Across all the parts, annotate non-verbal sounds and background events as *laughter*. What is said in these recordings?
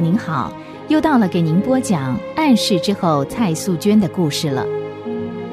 您好，又到了给您播讲暗示之后蔡素娟的故事了。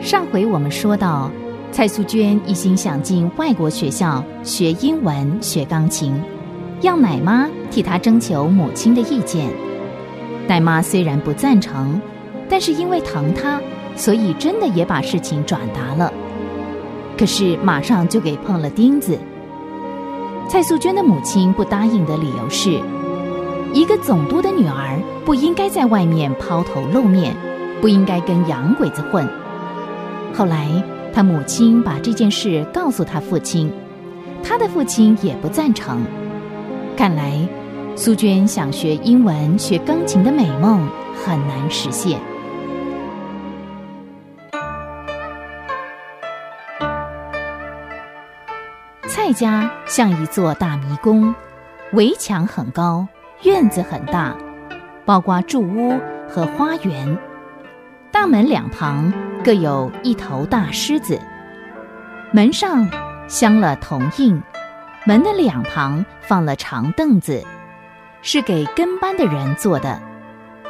上回我们说到，蔡素娟一心想进外国学校学英文、学钢琴，要奶妈替她征求母亲的意见。奶妈虽然不赞成，但是因为疼她，所以真的也把事情转达了。可是马上就给碰了钉子。蔡素娟的母亲不答应的理由是。一个总督的女儿不应该在外面抛头露面，不应该跟洋鬼子混。后来，他母亲把这件事告诉他父亲，他的父亲也不赞成。看来，苏娟想学英文、学钢琴的美梦很难实现。蔡家像一座大迷宫，围墙很高。院子很大，包括住屋和花园。大门两旁各有一头大狮子，门上镶了铜印，门的两旁放了长凳子，是给跟班的人坐的。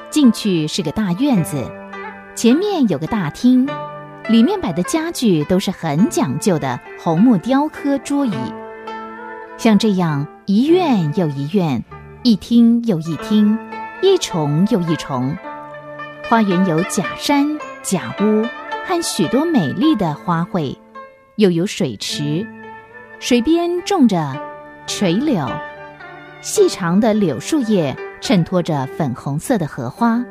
进去是个大院子，前面有个大厅，里面摆的家具都是很讲究的红木雕刻桌椅。像这样一院又一院。一厅又一厅，一重又一重。花园有假山、假屋和许多美丽的花卉，又有水池，水边种着垂柳，细长的柳树叶衬托着粉红色的荷花，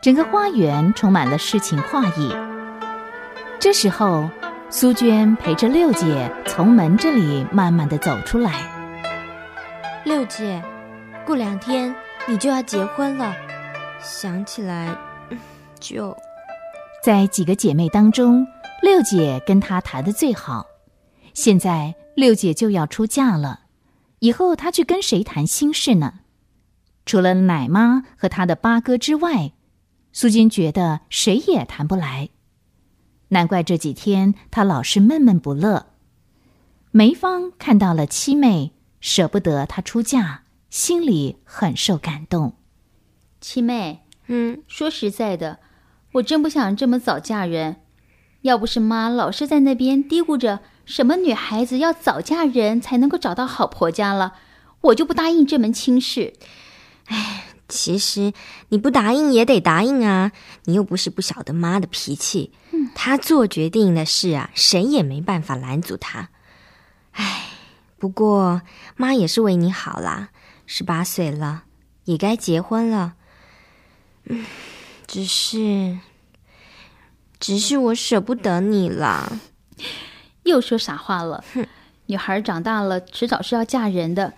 整个花园充满了诗情画意。这时候，苏娟陪着六姐从门这里慢慢的走出来。六姐。过两天你就要结婚了，想起来 *laughs* 就，在几个姐妹当中，六姐跟她谈的最好。现在六姐就要出嫁了，以后她去跟谁谈心事呢？除了奶妈和她的八哥之外，苏金觉得谁也谈不来。难怪这几天她老是闷闷不乐。梅芳看到了七妹，舍不得她出嫁。心里很受感动，七妹，嗯，说实在的，我真不想这么早嫁人。要不是妈老是在那边嘀咕着什么女孩子要早嫁人才能够找到好婆家了，我就不答应这门亲事。哎，其实你不答应也得答应啊，你又不是不晓得妈的脾气。嗯，她做决定的事啊，谁也没办法拦阻她。哎，不过妈也是为你好啦。十八岁了，也该结婚了。嗯，只是，只是我舍不得你啦。又说傻话了。哼，女孩长大了，迟早是要嫁人的。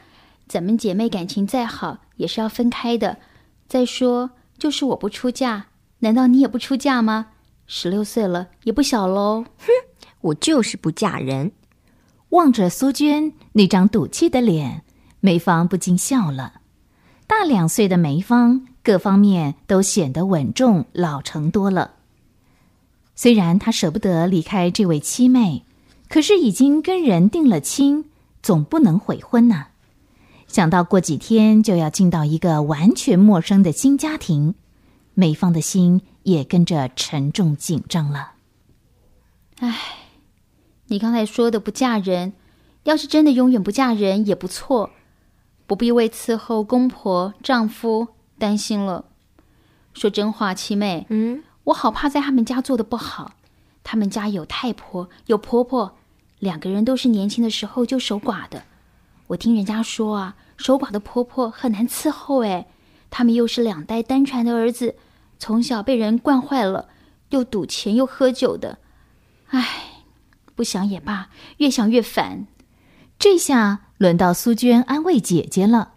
咱们姐妹感情再好，也是要分开的。再说，就是我不出嫁，难道你也不出嫁吗？十六岁了，也不小喽。哼，我就是不嫁人。望着苏娟那张赌气的脸。梅芳不禁笑了，大两岁的梅芳各方面都显得稳重老成多了。虽然她舍不得离开这位七妹，可是已经跟人定了亲，总不能悔婚呐。想到过几天就要进到一个完全陌生的新家庭，梅芳的心也跟着沉重紧张了。唉，你刚才说的不嫁人，要是真的永远不嫁人也不错。不必为伺候公婆、丈夫担心了。说真话，七妹，嗯，我好怕在他们家做的不好。他们家有太婆，有婆婆，两个人都是年轻的时候就守寡的。我听人家说啊，守寡的婆婆很难伺候。哎，他们又是两代单传的儿子，从小被人惯坏了，又赌钱又喝酒的。唉，不想也罢，越想越烦。这下。轮到苏娟安慰姐姐了。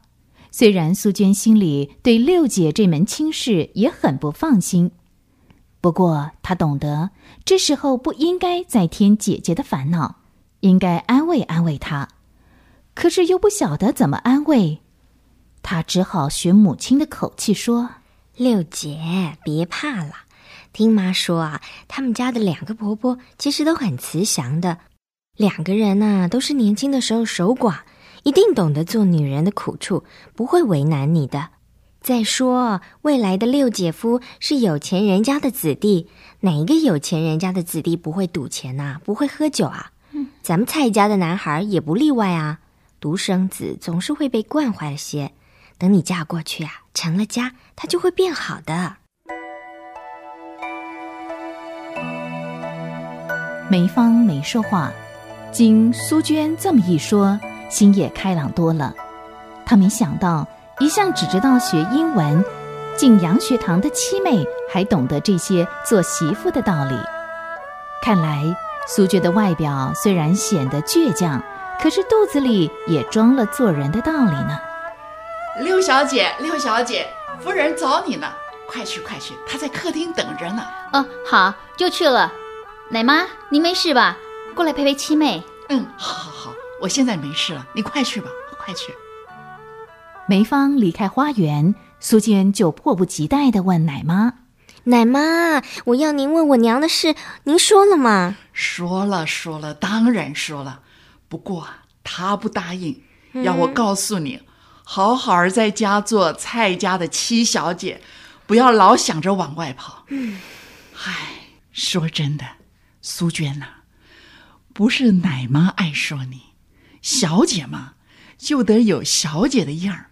虽然苏娟心里对六姐这门亲事也很不放心，不过她懂得这时候不应该再添姐姐的烦恼，应该安慰安慰她。可是又不晓得怎么安慰，她只好学母亲的口气说：“六姐，别怕了。听妈说啊，他们家的两个婆婆其实都很慈祥的，两个人呐都是年轻的时候守寡。”一定懂得做女人的苦处，不会为难你的。再说，未来的六姐夫是有钱人家的子弟，哪一个有钱人家的子弟不会赌钱呐、不会喝酒啊？嗯咱们蔡家的男孩也不例外啊。独生子总是会被惯坏了些，等你嫁过去啊，成了家，他就会变好的。梅芳没说话，经苏娟这么一说，心也开朗多了。他没想到，一向只知道学英文、进洋学堂的七妹，还懂得这些做媳妇的道理。看来苏娟的外表虽然显得倔强，可是肚子里也装了做人的道理呢。六小姐，六小姐，夫人找你呢，快去快去，她在客厅等着呢。哦，好，就去了。奶妈，您没事吧？过来陪陪七妹。嗯，好好好，我现在没事了，你快去吧，快去。梅芳离开花园，苏娟就迫不及待地问奶妈。奶妈，我要您问我娘的事，您说了吗？说了说了，当然说了，不过啊她不答应，要我告诉你，好好儿在家做蔡家的七小姐，不要老想着往外跑。嗯，唉，说真的，苏娟呐、不是奶妈爱说你，小姐嘛，就得有小姐的样儿。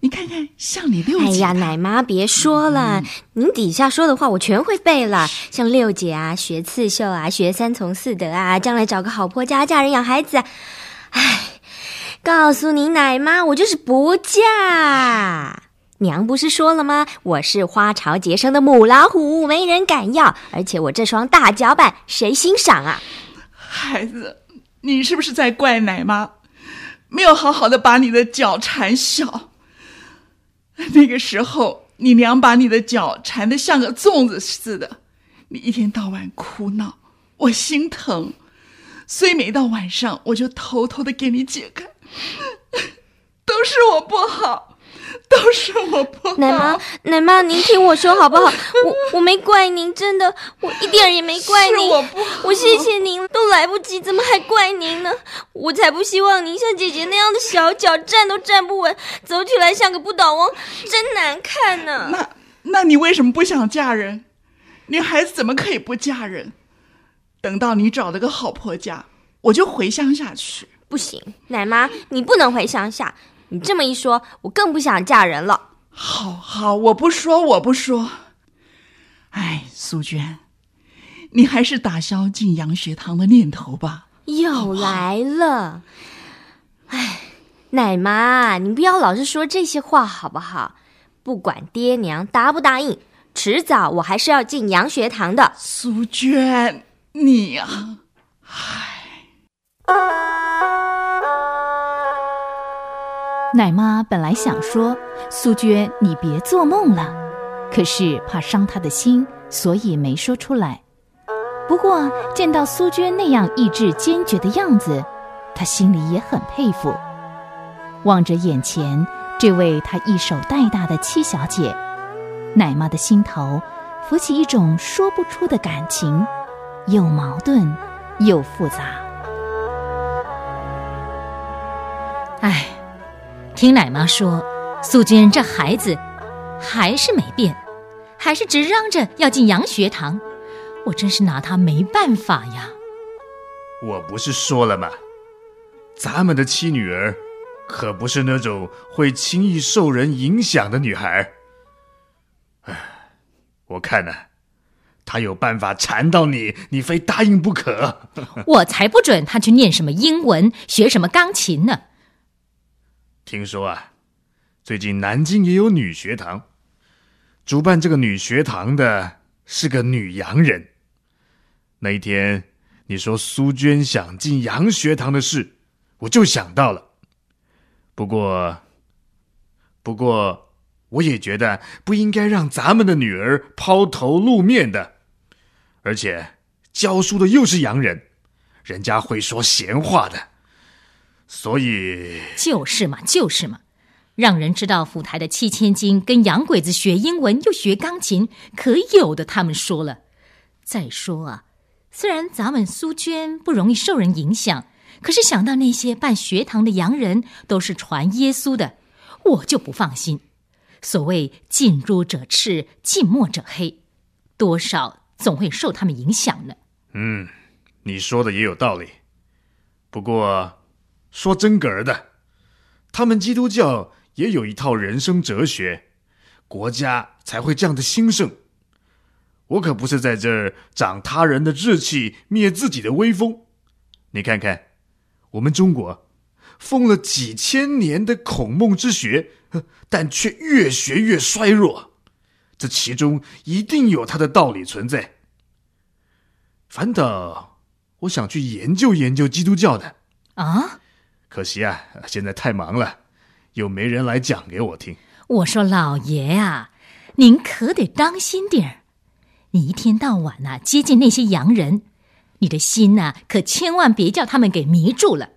你看看，像你六姐，哎呀，奶妈别说了，您底下说的话我全会背了。像六姐啊，学刺绣啊，学三从四德啊，将来找个好婆家，嫁人养孩子啊。唉，告诉你奶妈，我就是不嫁。娘不是说了吗？我是花朝节生的母老虎，没人敢要。而且我这双大脚板，谁欣赏啊？孩子，你是不是在怪奶妈没有好好的把你的脚缠小？那个时候，你娘把你的脚缠得像个粽子似的，你一天到晚哭闹，我心疼。所以每到晚上，我就偷偷的给你解开，都是我不好，都是我不好。奶妈，奶妈，您听我说好不好？*laughs* 我我没怪您，真的，我一点儿也没怪是您。我不好我谢谢您，都来不及，怎么还怪您呢？我才不希望您像姐姐那样的小脚，站都站不稳，走起来像个不倒翁，真难看呢。那那你为什么不想嫁人？女孩子怎么可以不嫁人？等到你找了个好婆家，我就回乡下去。不行，奶妈，你不能回乡下。你这么一说，我更不想嫁人了。好好，我不说，我不说。哎，苏娟，你还是打消进洋学堂的念头吧。又来了，哎，奶妈，你不要老是说这些话好不好？不管爹娘答不答应，迟早我还是要进洋学堂的。苏娟，你呀、奶妈本来想说：“苏娟，你别做梦了。”可是怕伤她的心，所以没说出来。不过见到苏娟那样意志坚决的样子，她心里也很佩服。望着眼前这位她一手带大的七小姐，奶妈的心头浮起一种说不出的感情，又矛盾又复杂。唉，听奶妈说，素娟这孩子还是没变，还是直嚷着要进洋学堂，我真是拿她没办法呀。我不是说了吗？咱们的七女儿可不是那种会轻易受人影响的女孩。唉，我看呢、她有办法缠到你，你非答应不可。*laughs* 我才不准她去念什么英文，学什么钢琴呢。听说啊，最近南京也有女学堂，主办这个女学堂的是个女洋人。那一天你说苏娟想进洋学堂的事，我就想到了。不过，不过我也觉得不应该让咱们的女儿抛头露面的，而且教书的又是洋人，人家会说闲话的，所以。就是嘛，就是嘛，让人知道府台的七千金跟洋鬼子学英文又学钢琴，可有的他们说了。再说啊，虽然咱们苏娟不容易受人影响，可是想到那些办学堂的洋人都是传耶稣的，我就不放心。所谓“近朱者赤，近墨者黑”，多少总会受他们影响呢。嗯，你说的也有道理。不过，说真格儿的，他们基督教也有一套人生哲学，国家才会这样的兴盛。我可不是在这儿长他人的志气，灭自己的威风。你看看，我们中国奉了几千年的孔孟之学，但却越学越衰弱，这其中一定有它的道理存在。反倒，我想去研究研究基督教的啊，可惜啊，现在太忙了，又没人来讲给我听。我说老爷啊，您可得当心点儿。你一天到晚呐接近那些洋人，你的心呐可千万别叫他们给迷住了。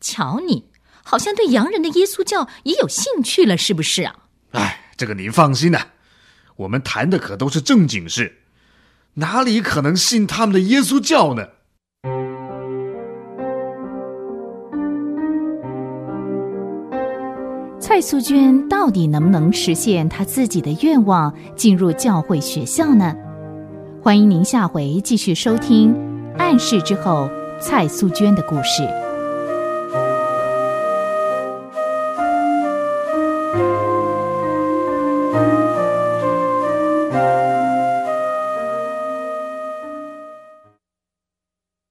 瞧你，好像对洋人的耶稣教也有兴趣了，是不是啊？哎，这个您放心呐，我们谈的可都是正经事，哪里可能信他们的耶稣教呢？蔡素娟到底能不能实现她自己的愿望，进入教会学校呢？欢迎您下回继续收听《暗示之后》蔡素娟的故事。